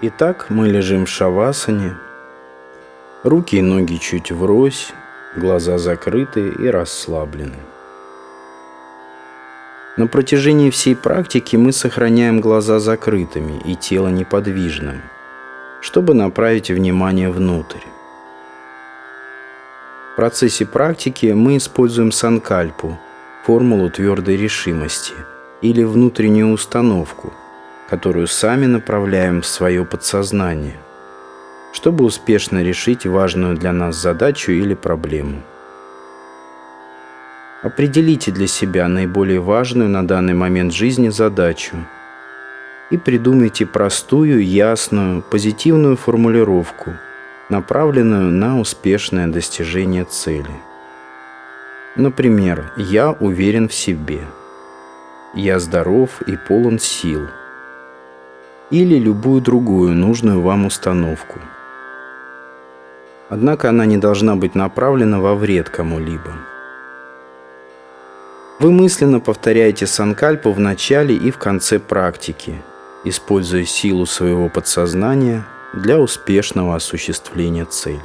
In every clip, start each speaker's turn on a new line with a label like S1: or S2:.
S1: Итак, мы лежим в шавасане, руки и ноги чуть врозь, глаза закрыты и расслаблены. На протяжении всей практики мы сохраняем глаза закрытыми и тело неподвижным, чтобы направить внимание внутрь. В процессе практики мы используем санкальпу, формулу твердой решимости или внутреннюю установку – которую сами направляем в свое подсознание, чтобы успешно решить важную для нас задачу или проблему. Определите для себя наиболее важную на данный момент жизни задачу и придумайте простую, ясную, позитивную формулировку, направленную на успешное достижение цели. Например, «Я уверен в себе», «Я здоров и полон сил», или любую другую нужную вам установку. Однако она не должна быть направлена во вред кому-либо. Вы мысленно повторяете санкальпу в начале и в конце практики, используя силу своего подсознания для успешного осуществления цели.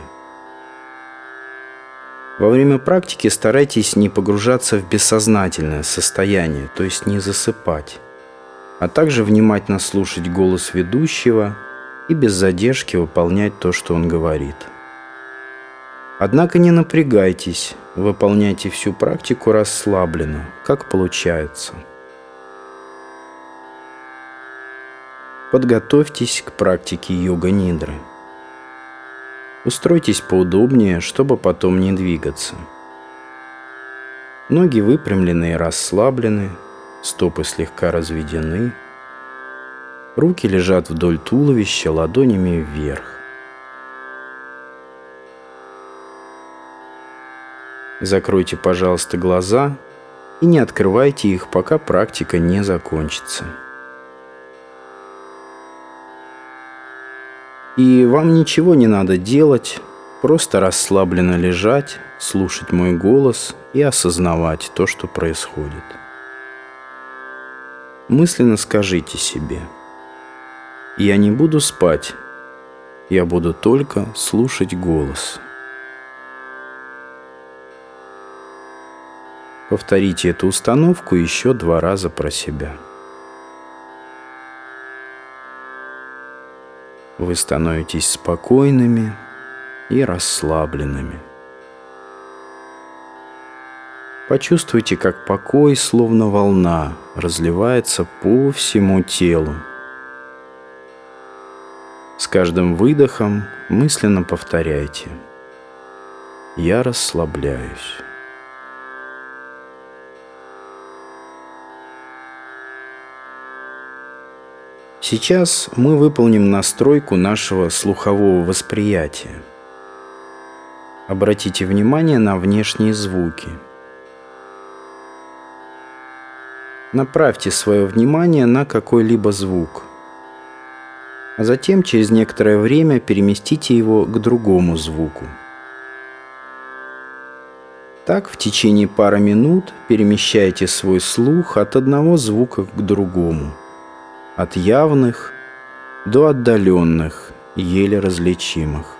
S1: Во время практики старайтесь не погружаться в бессознательное состояние, то есть не засыпать а также внимательно слушать голос ведущего и без задержки выполнять то, что он говорит. Однако не напрягайтесь, выполняйте всю практику расслабленно, как получается. Подготовьтесь к практике йога-нидры. Устройтесь поудобнее, чтобы потом не двигаться. Ноги выпрямлены и расслаблены, стопы слегка разведены, руки лежат вдоль туловища ладонями вверх. Закройте, пожалуйста, глаза и не открывайте их, пока практика не закончится. И вам ничего не надо делать, просто расслабленно лежать, слушать мой голос и осознавать то, что происходит мысленно скажите себе, «Я не буду спать, я буду только слушать голос». Повторите эту установку еще два раза про себя. Вы становитесь спокойными и расслабленными. Почувствуйте, как покой, словно волна, разливается по всему телу. С каждым выдохом мысленно повторяйте «Я расслабляюсь». Сейчас мы выполним настройку нашего слухового восприятия. Обратите внимание на внешние звуки – Направьте свое внимание на какой-либо звук. А затем через некоторое время переместите его к другому звуку. Так в течение пары минут перемещайте свой слух от одного звука к другому, от явных до отдаленных, еле различимых.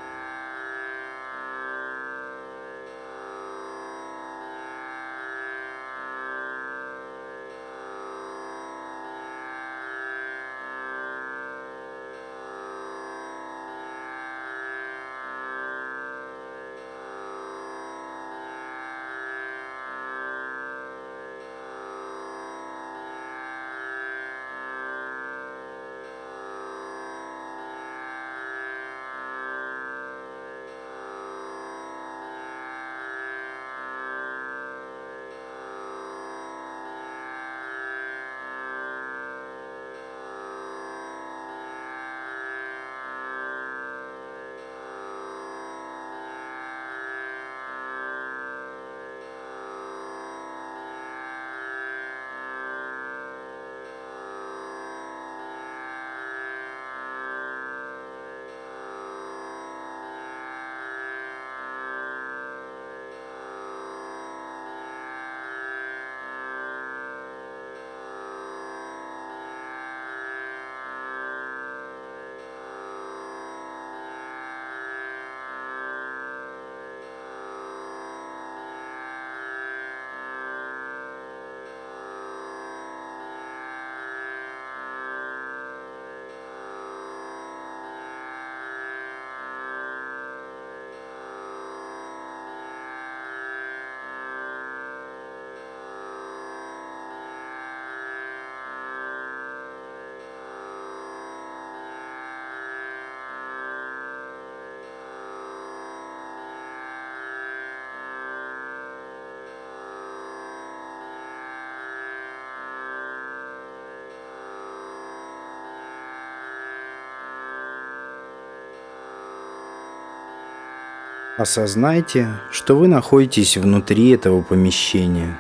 S1: Осознайте, что вы находитесь внутри этого помещения.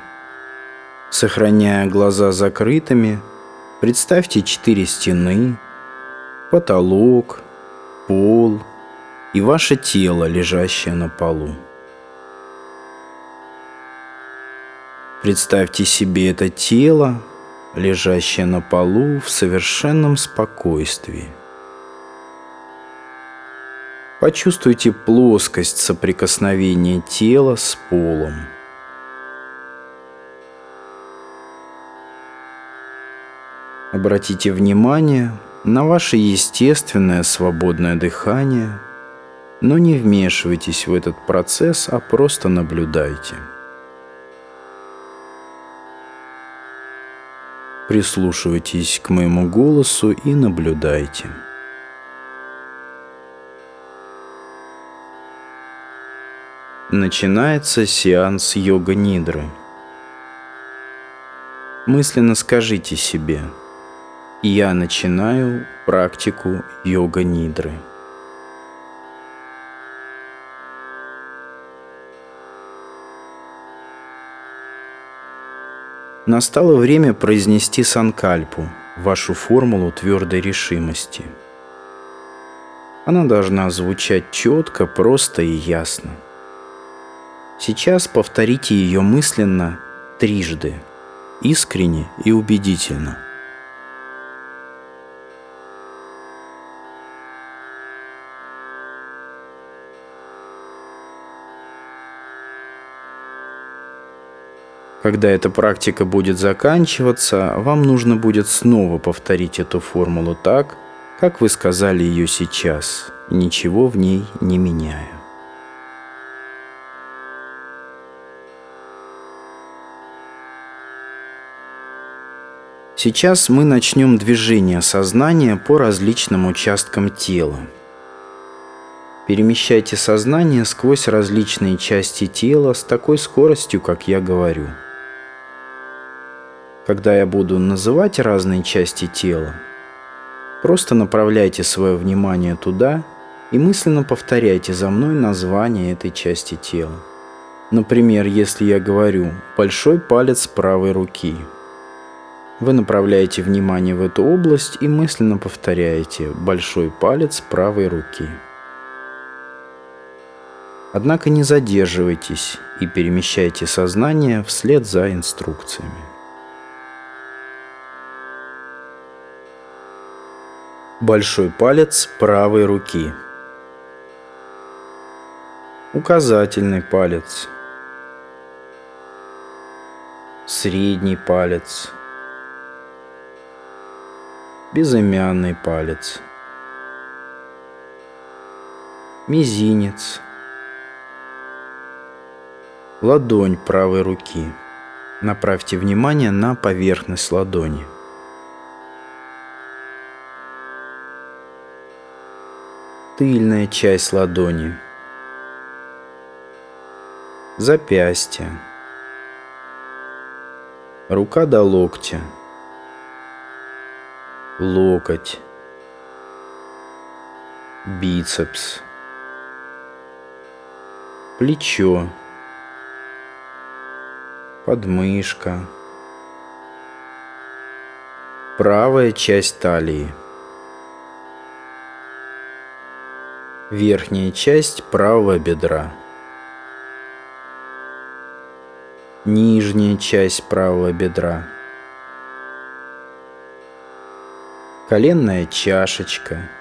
S1: Сохраняя глаза закрытыми, представьте четыре стены, потолок, пол и ваше тело, лежащее на полу. Представьте себе это тело, лежащее на полу в совершенном спокойствии. Почувствуйте плоскость соприкосновения тела с полом. Обратите внимание на ваше естественное свободное дыхание, но не вмешивайтесь в этот процесс, а просто наблюдайте. Прислушивайтесь к моему голосу и наблюдайте. Начинается сеанс йога-нидры. Мысленно скажите себе «Я начинаю практику йога-нидры». Настало время произнести санкальпу, вашу формулу твердой решимости. Она должна звучать четко, просто и ясно. Сейчас повторите ее мысленно трижды, искренне и убедительно – Когда эта практика будет заканчиваться, вам нужно будет снова повторить эту формулу так, как вы сказали ее сейчас, ничего в ней не меняя. Сейчас мы начнем движение сознания по различным участкам тела. Перемещайте сознание сквозь различные части тела с такой скоростью, как я говорю – когда я буду называть разные части тела, просто направляйте свое внимание туда и мысленно повторяйте за мной название этой части тела. Например, если я говорю «большой палец правой руки», вы направляете внимание в эту область и мысленно повторяете «большой палец правой руки». Однако не задерживайтесь и перемещайте сознание вслед за инструкциями. Большой палец правой руки. Указательный палец. Средний палец. Безымянный палец. Мизинец. Ладонь правой руки. Направьте внимание на поверхность ладони. тыльная часть ладони, запястье, рука до локтя, локоть, бицепс, плечо, подмышка, правая часть талии – верхняя часть правого бедра, нижняя часть правого бедра, коленная чашечка,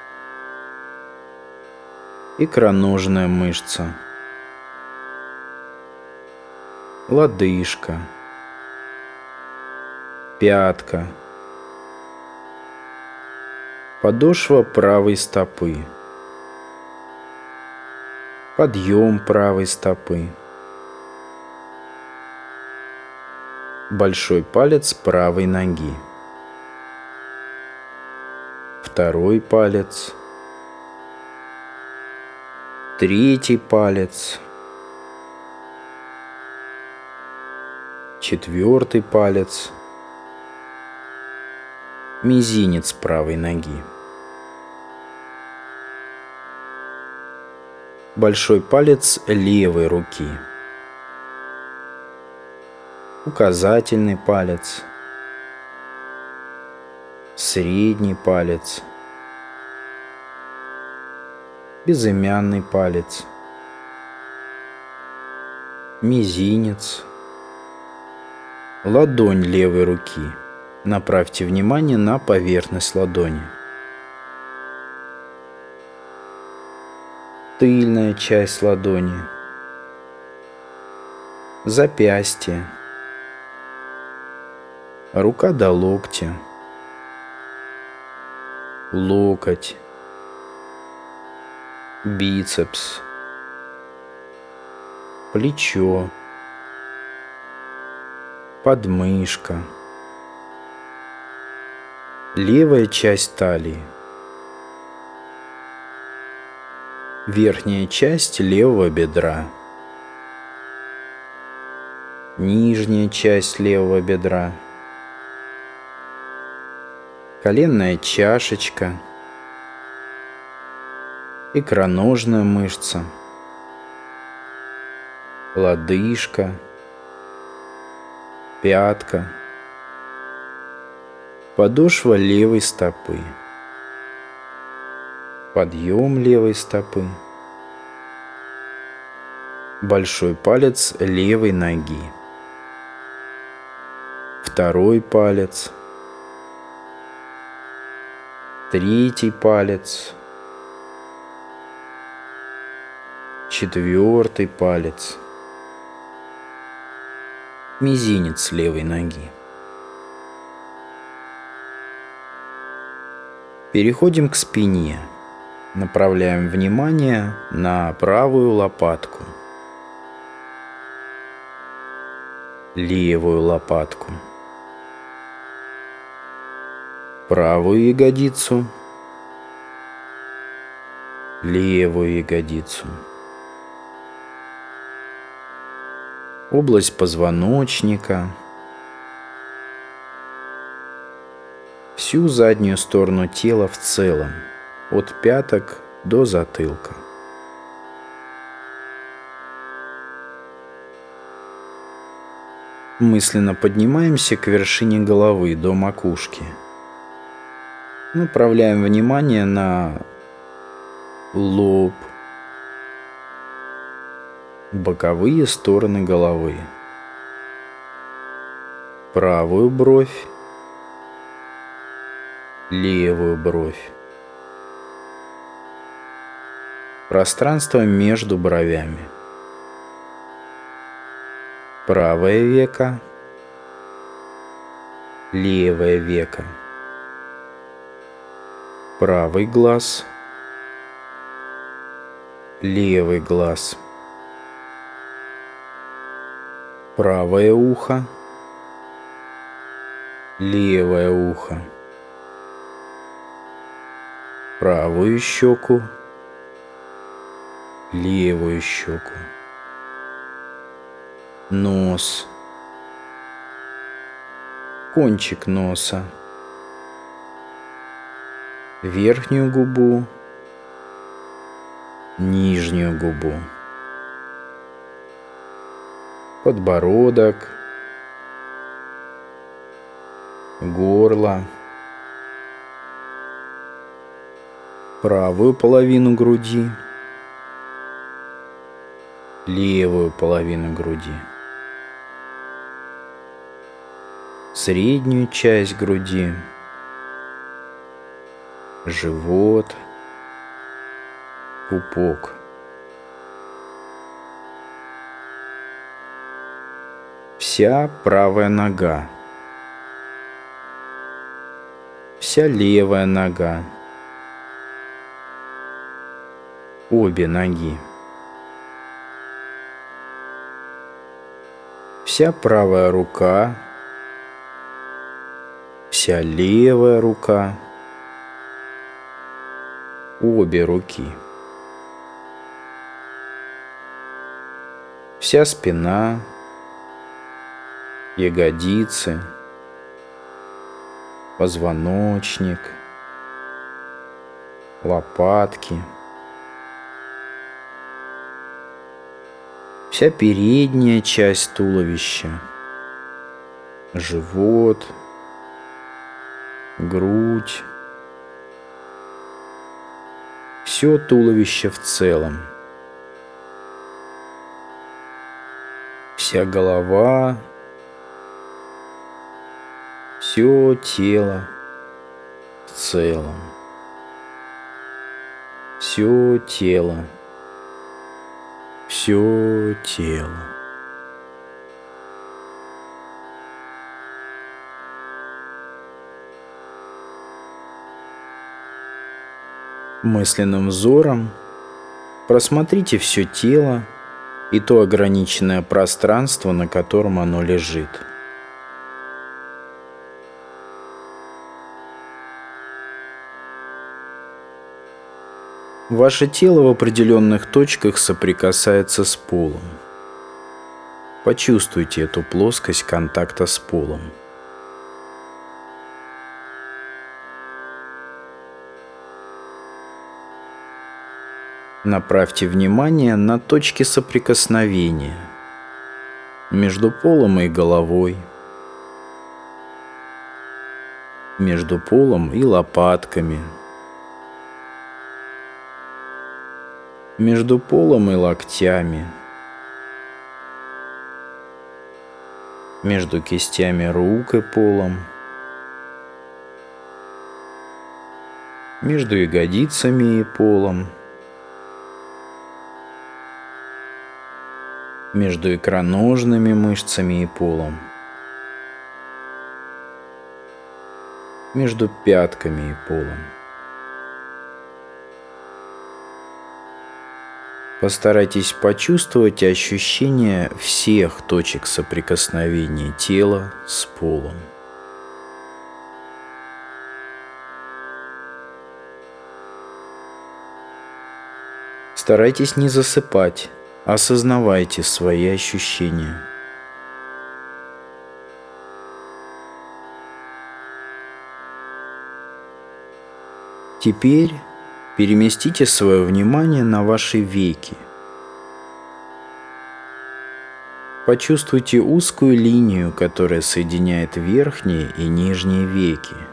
S1: икроножная мышца, лодыжка, пятка, подошва правой стопы – подъем правой стопы, большой палец правой ноги, второй палец, третий палец, четвертый палец, мизинец правой ноги. большой палец левой руки, указательный палец, средний палец, безымянный палец, мизинец, ладонь левой руки. Направьте внимание на поверхность ладони. тыльная часть ладони, запястье, рука до локтя, локоть, бицепс, плечо, подмышка, левая часть талии. верхняя часть левого бедра, нижняя часть левого бедра, коленная чашечка, икроножная мышца, лодыжка, пятка, подошва левой стопы подъем левой стопы, большой палец левой ноги, второй палец, третий палец, четвертый палец, мизинец левой ноги. Переходим к спине. Направляем внимание на правую лопатку, левую лопатку, правую ягодицу, левую ягодицу, область позвоночника, всю заднюю сторону тела в целом – от пяток до затылка. Мысленно поднимаемся к вершине головы до макушки. Направляем внимание на лоб, боковые стороны головы, правую бровь, левую бровь. Пространство между бровями. Правое веко, левое веко. Правый глаз, левый глаз. Правое ухо, левое ухо. Правую щеку, левую щеку, нос, кончик носа, верхнюю губу, нижнюю губу, подбородок, горло, правую половину груди – левую половину груди, среднюю часть груди, живот, пупок. Вся правая нога, вся левая нога, обе ноги. вся правая рука, вся левая рука, обе руки, вся спина, ягодицы, позвоночник, лопатки, вся передняя часть туловища, живот, грудь, все туловище в целом, вся голова, все тело в целом, все тело, все тело. Мысленным взором просмотрите все тело и то ограниченное пространство, на котором оно лежит. Ваше тело в определенных точках соприкасается с полом. Почувствуйте эту плоскость контакта с полом. Направьте внимание на точки соприкосновения между полом и головой, между полом и лопатками, между полом и локтями, между кистями рук и полом, между ягодицами и полом – между икроножными мышцами и полом, между пятками и полом. Постарайтесь почувствовать ощущение всех точек соприкосновения тела с полом. Старайтесь не засыпать. Осознавайте свои ощущения. Теперь переместите свое внимание на ваши веки. Почувствуйте узкую линию, которая соединяет верхние и нижние веки –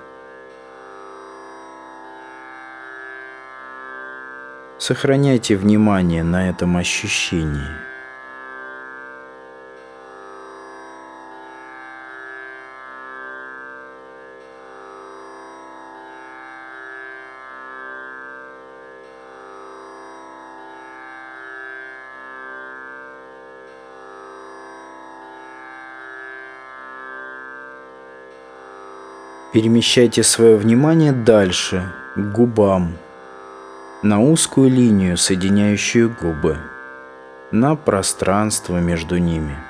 S1: Сохраняйте внимание на этом ощущении. Перемещайте свое внимание дальше, к губам – на узкую линию, соединяющую губы, на пространство между ними –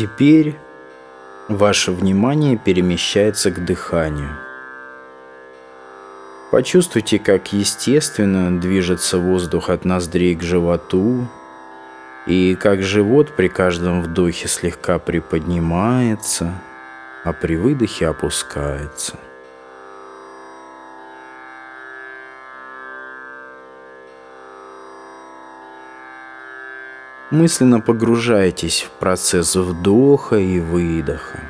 S1: Теперь ваше внимание перемещается к дыханию. Почувствуйте, как естественно движется воздух от ноздрей к животу, и как живот при каждом вдохе слегка приподнимается, а при выдохе опускается – мысленно погружаетесь в процесс вдоха и выдоха.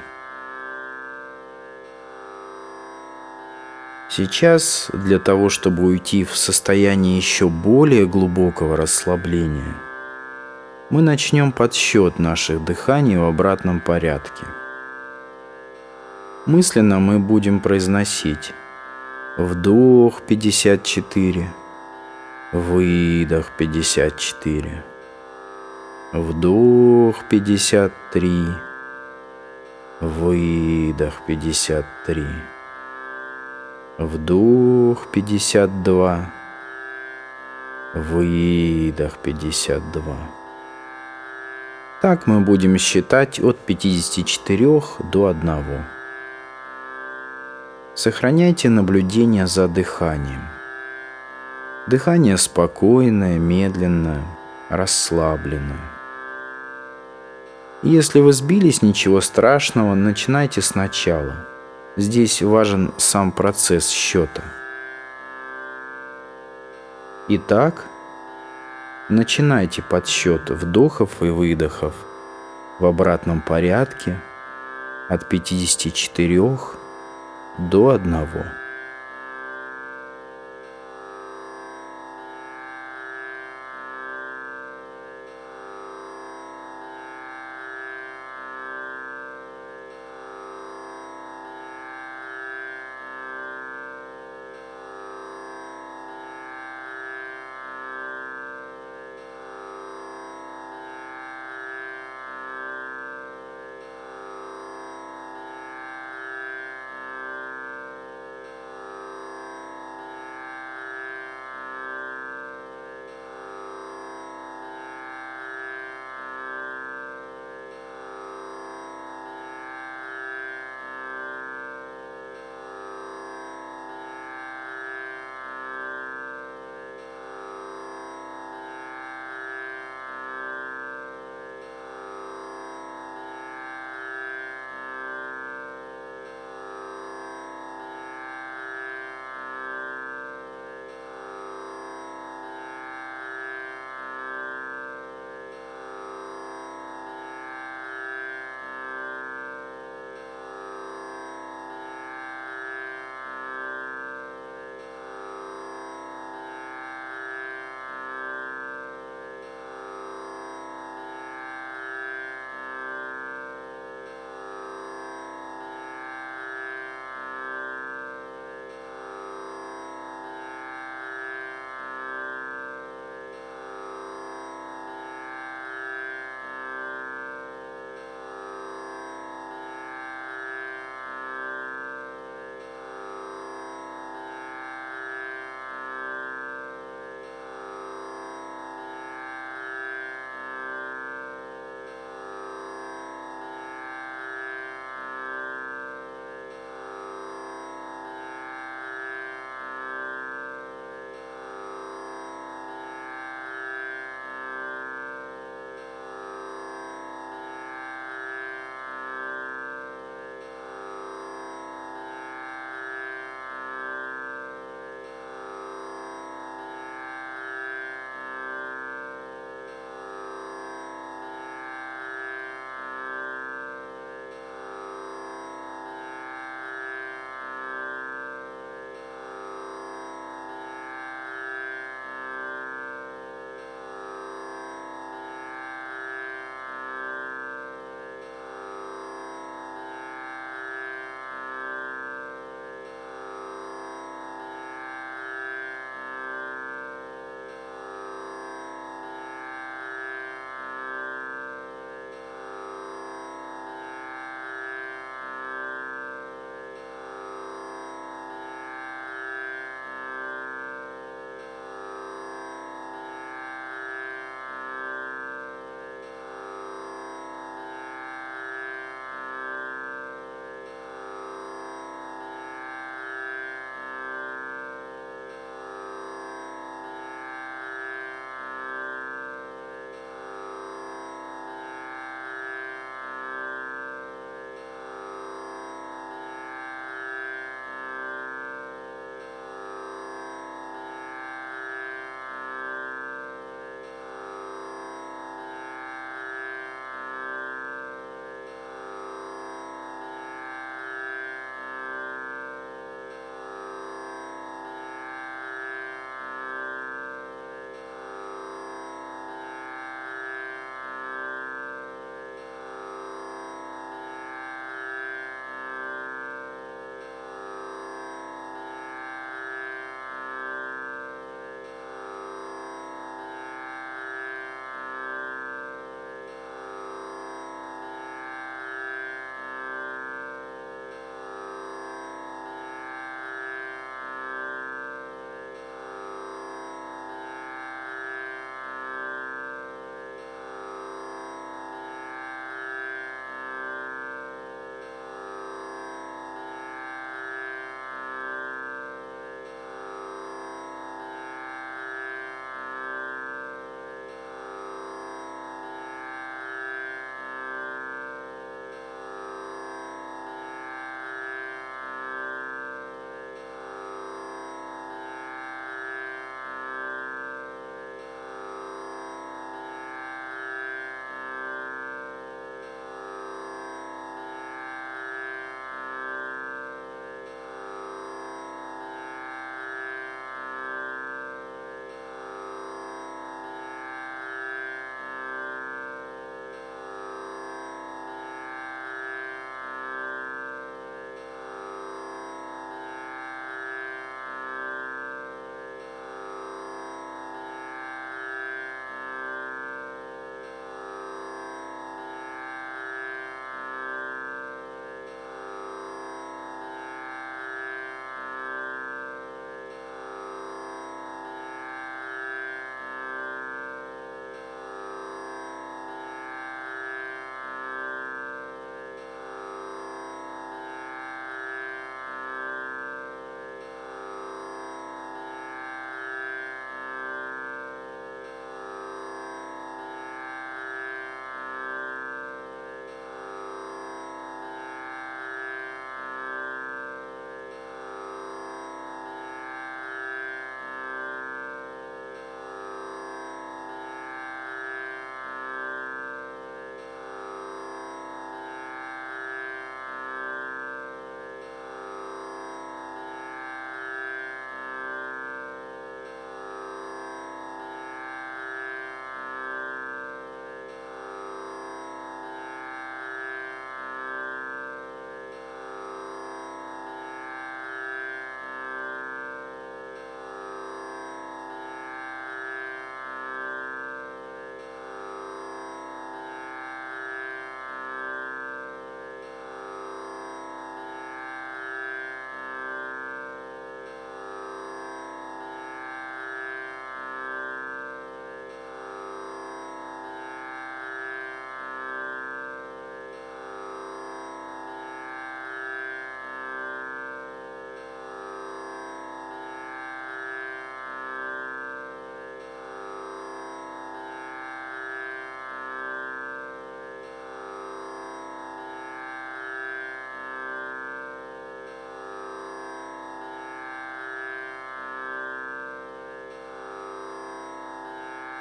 S1: Сейчас для того, чтобы уйти в состояние еще более глубокого расслабления, мы начнем подсчет наших дыханий в обратном порядке. Мысленно мы будем произносить вдох 54, выдох 54. Вдох 53. Выдох 53. Вдох 52. Выдох 52. Так мы будем считать от 54 до 1. Сохраняйте наблюдение за дыханием. Дыхание спокойное, медленное, расслабленное. Если вы сбились, ничего страшного, начинайте сначала. Здесь важен сам процесс счета. Итак, начинайте подсчет вдохов и выдохов в обратном порядке от 54 до 1.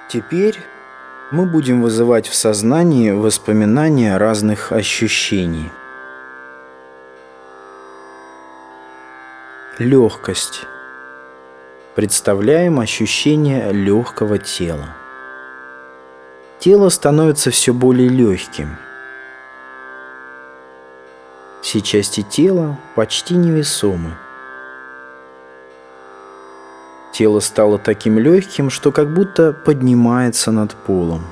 S1: Теперь мы будем вызывать в сознании воспоминания разных ощущений. Легкость. Представляем ощущение легкого тела. Тело становится все более легким. Все части тела почти невесомы. Тело стало таким легким, что как будто поднимается над полом.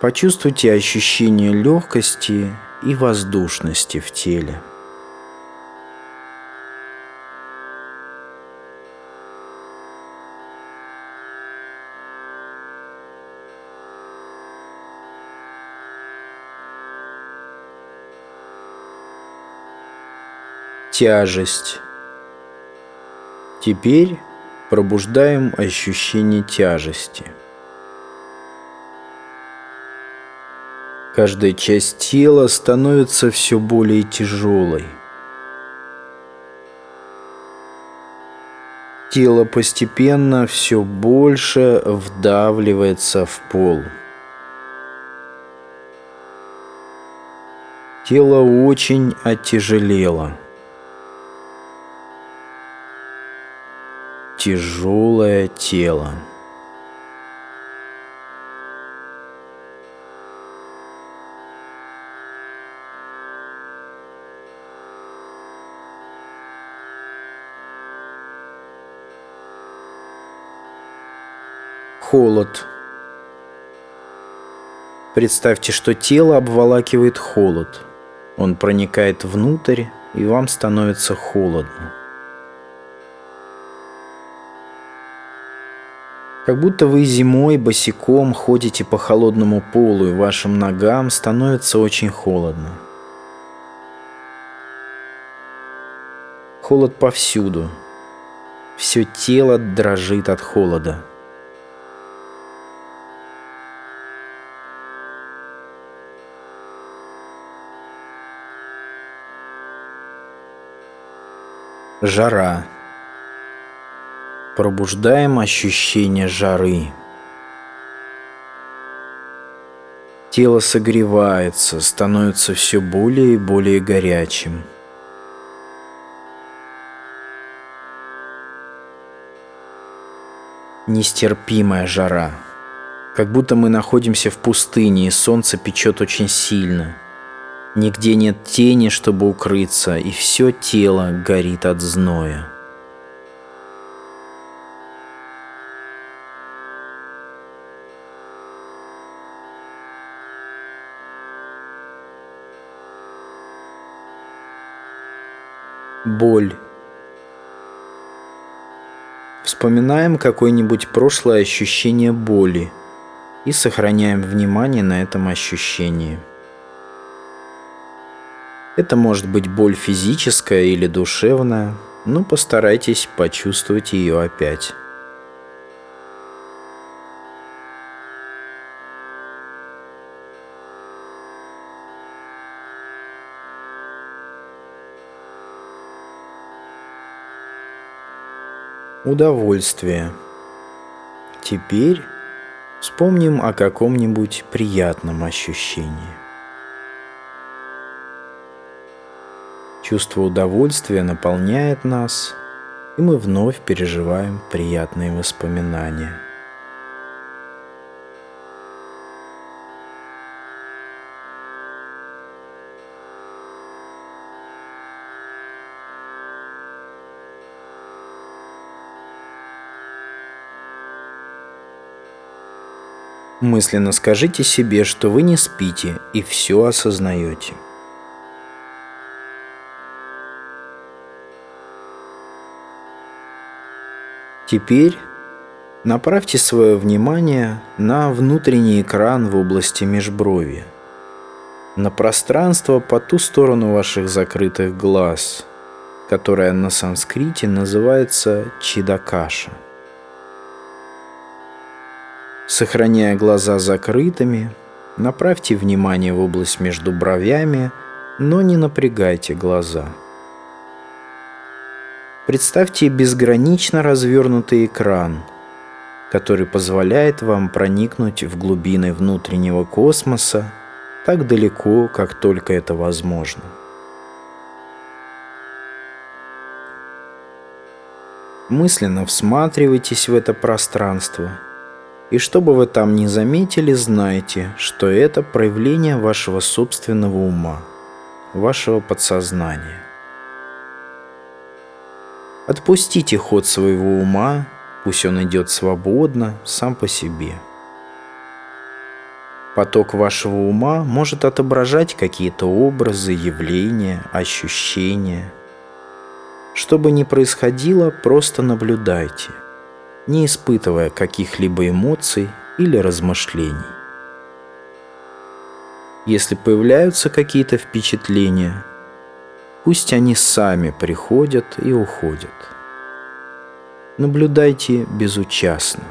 S1: Почувствуйте ощущение легкости и воздушности в теле. Тяжесть. Теперь пробуждаем ощущение тяжести. Каждая часть тела становится все более тяжелой. Тело постепенно все больше вдавливается в пол. Тело очень оттяжелело. Тяжелое тело. Холод. Представьте, что тело обволакивает холод. Он проникает внутрь, и вам становится холодно. Как будто вы зимой босиком ходите по холодному полу, и вашим ногам становится очень холодно. Холод повсюду. Все тело дрожит от холода. Жара пробуждаем ощущение жары. Тело согревается, становится все более и более горячим. Нестерпимая жара. Как будто мы находимся в пустыне, и солнце печет очень сильно. Нигде нет тени, чтобы укрыться, и все тело горит от зноя. Боль. Вспоминаем какое-нибудь прошлое ощущение боли и сохраняем внимание на этом ощущении. Это может быть боль физическая или душевная, но постарайтесь почувствовать ее опять. Удовольствие. Теперь вспомним о каком-нибудь приятном ощущении. Чувство удовольствия наполняет нас, и мы вновь переживаем приятные воспоминания – Мысленно скажите себе, что вы не спите и все осознаете. Теперь направьте свое внимание на внутренний экран в области межброви, на пространство по ту сторону ваших закрытых глаз, которое на санскрите называется чидакаша – Сохраняя глаза закрытыми, направьте внимание в область между бровями, но не напрягайте глаза. Представьте безгранично развернутый экран, который позволяет вам проникнуть в глубины внутреннего космоса так далеко, как только это возможно. Мысленно всматривайтесь в это пространство, и что бы вы там ни заметили, знайте, что это проявление вашего собственного ума, вашего подсознания. Отпустите ход своего ума, пусть он идет свободно, сам по себе. Поток вашего ума может отображать какие-то образы, явления, ощущения. Что бы ни происходило, просто наблюдайте, не испытывая каких-либо эмоций или размышлений. Если появляются какие-то впечатления, Пусть они сами приходят и уходят. Наблюдайте безучастно.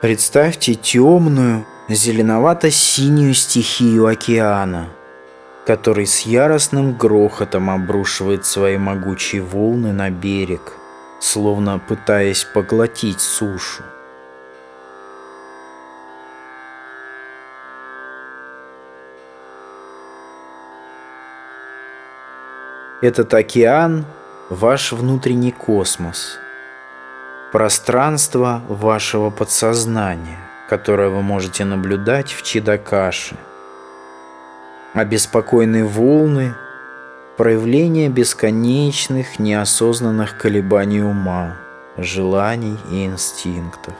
S1: Представьте темную, зеленовато-синюю стихию океана, который с яростным грохотом обрушивает свои могучие волны на берег, словно пытаясь поглотить сушу. Этот океан – ваш внутренний космос, пространство вашего подсознания, которое вы можете наблюдать в Чидакаше. Беспокойные волны – проявление бесконечных неосознанных колебаний ума, желаний и инстинктов.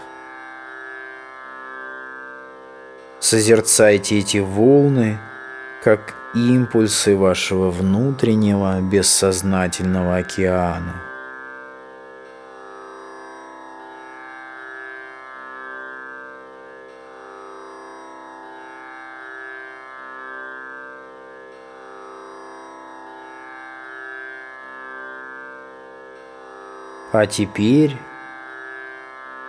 S1: Созерцайте эти волны, как импульсы вашего внутреннего бессознательного океана. А теперь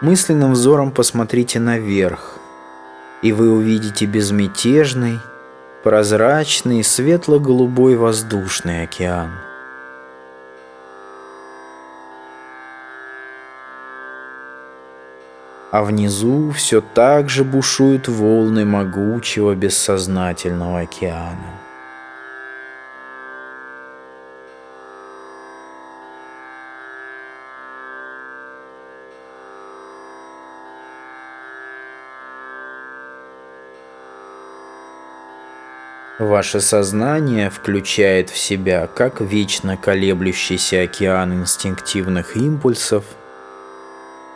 S1: мысленным взором посмотрите наверх, и вы увидите безмятежный, прозрачный, светло-голубой воздушный океан. А внизу все так же бушуют волны могучего бессознательного океана. Ваше сознание включает в себя как вечно колеблющийся океан инстинктивных импульсов,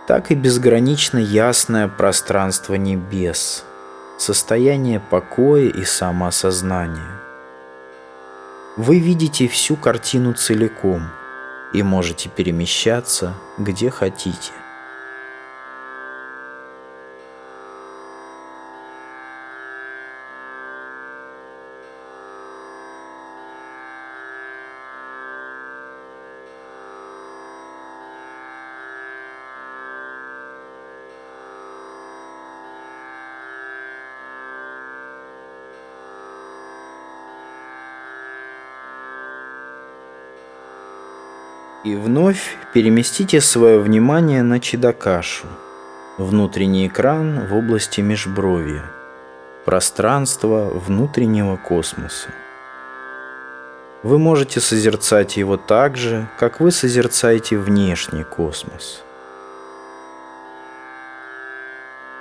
S1: так и безгранично ясное пространство небес, состояние покоя и самоосознания. Вы видите всю картину целиком и можете перемещаться где хотите. Вновь переместите свое внимание на Чидакашу, внутренний экран в области межбровья, пространство внутреннего космоса. Вы можете созерцать его так же, как вы созерцаете внешний космос.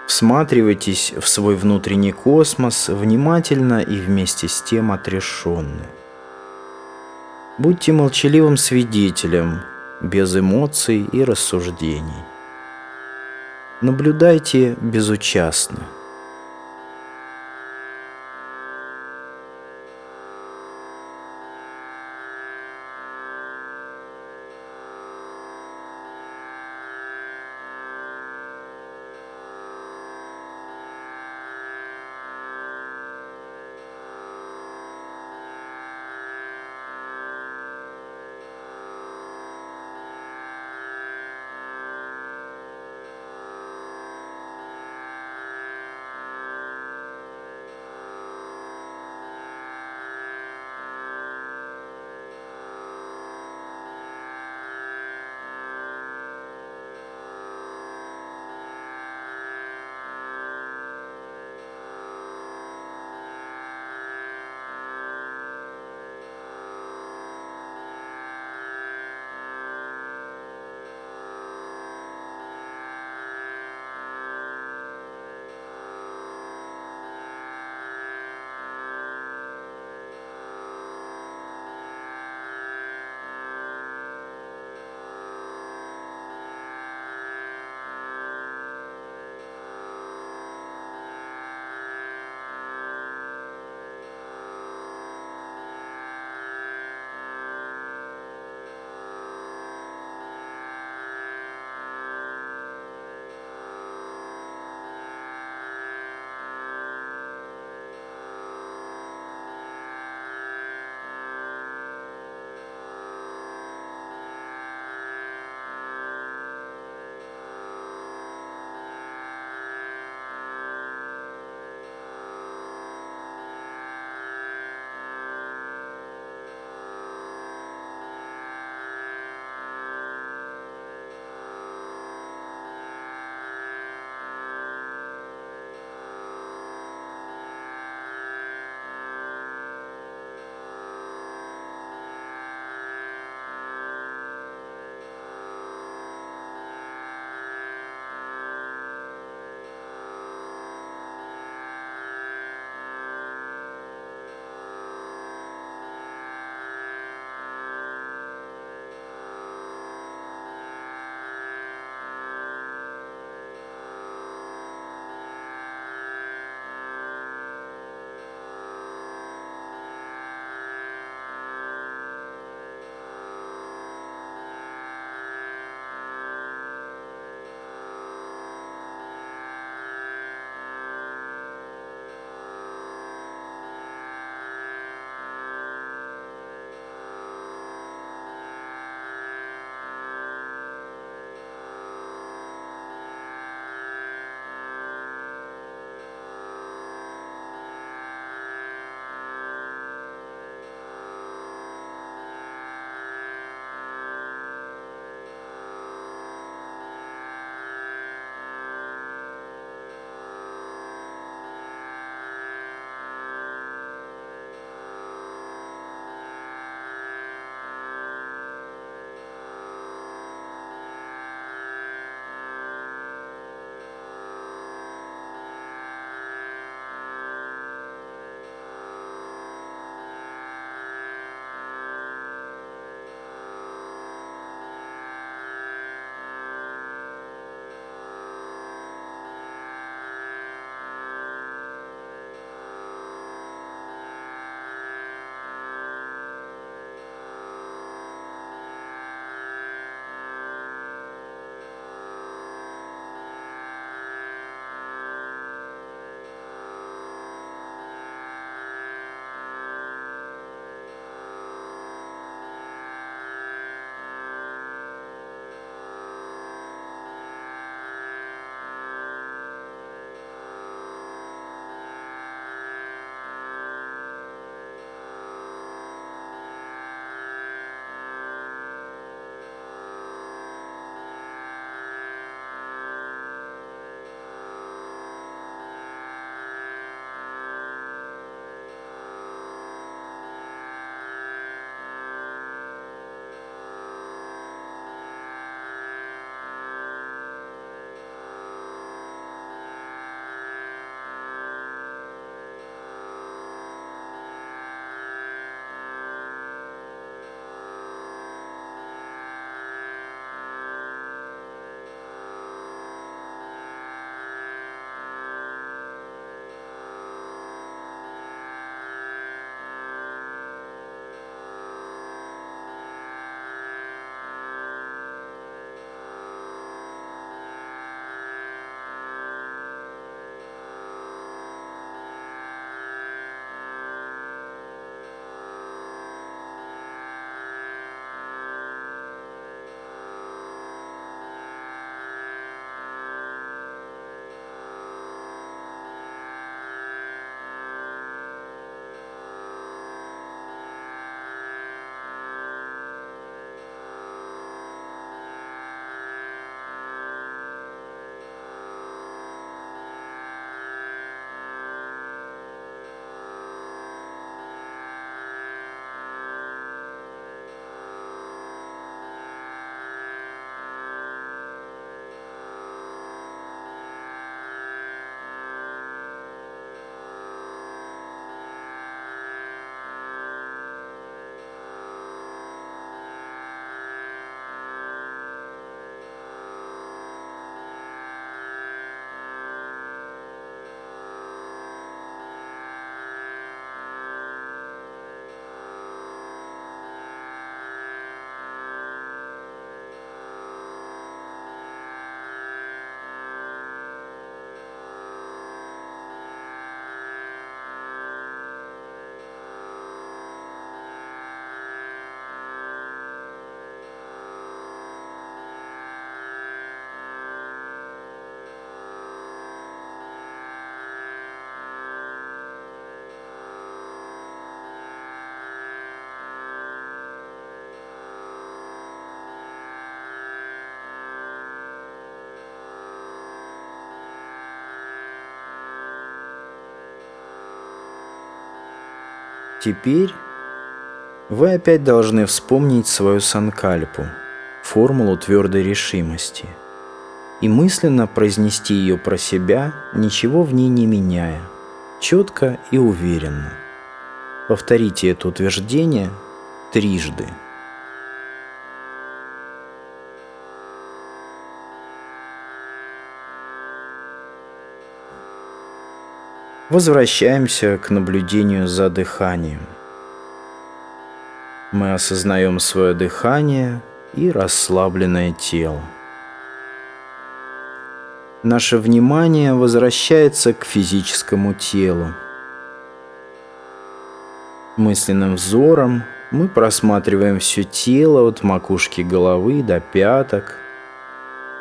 S1: Всматривайтесь в свой внутренний космос внимательно и вместе с тем отрешенно. Будьте молчаливым свидетелем, без эмоций и рассуждений. Наблюдайте безучастно – Теперь вы опять должны вспомнить свою санкальпу, формулу твердой решимости, и мысленно произнести ее про себя, ничего в ней не меняя, четко и уверенно. Повторите это утверждение трижды. Возвращаемся к наблюдению за дыханием. Мы осознаем свое дыхание и расслабленное тело. Наше внимание возвращается к физическому телу. Мысленным взором мы просматриваем все тело от макушки головы до пяток,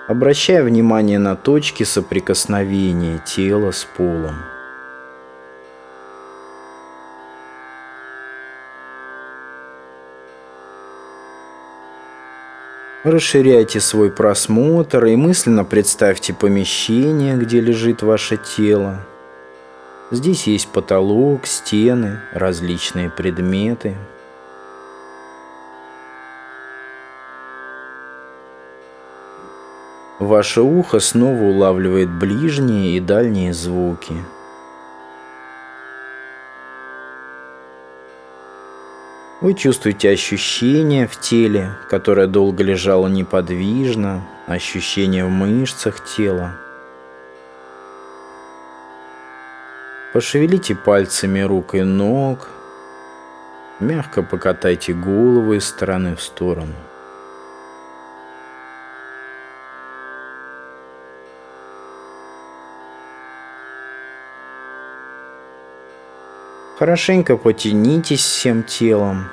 S1: обращая внимание на точки соприкосновения тела с полом. Расширяйте свой просмотр и мысленно представьте помещение, где лежит ваше тело. Здесь есть потолок, стены, различные предметы. Ваше ухо снова улавливает ближние и дальние звуки – Вы чувствуете ощущение в теле, которое долго лежало неподвижно, ощущение в мышцах тела. Пошевелите пальцами рук и ног, мягко покатайте голову из стороны в сторону. Хорошенько потянитесь всем телом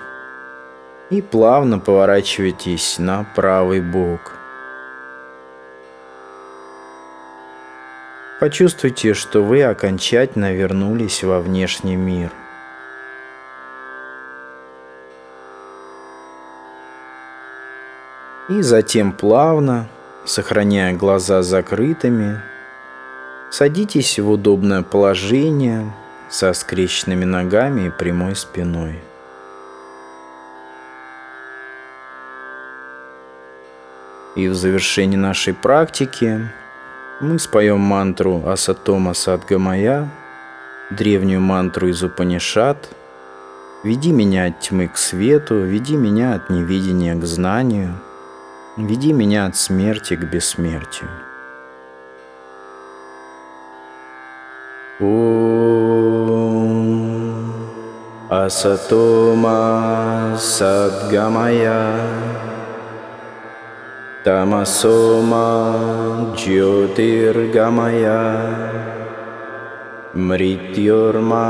S1: и плавно поворачивайтесь на правый бок. Почувствуйте, что вы окончательно вернулись во внешний мир. И затем плавно, сохраняя глаза закрытыми, садитесь в удобное положение – со скрещенными ногами и прямой спиной. И в завершении нашей практики мы споем мантру Асатома Садгамая, древнюю мантру из Упанишат «Веди меня от тьмы к свету, веди меня от невидения к знанию, веди меня от смерти к бессмертию». असतो मा सद्गमय। तमसो मा ज्योतिर्गमय। मृत्योर्मा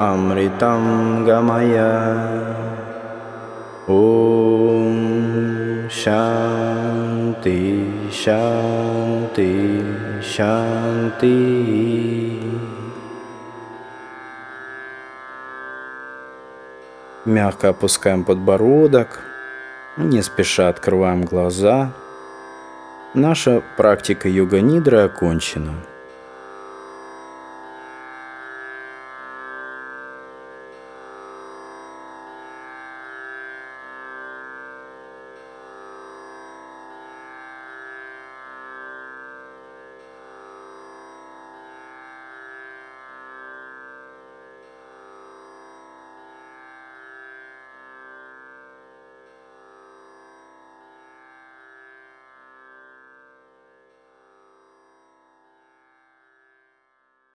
S1: अमृतं गमय। ॐ शान्ति शान्ति शान्तिः। Мягко опускаем подбородок, не спеша открываем глаза. Наша практика йога-нидры окончена.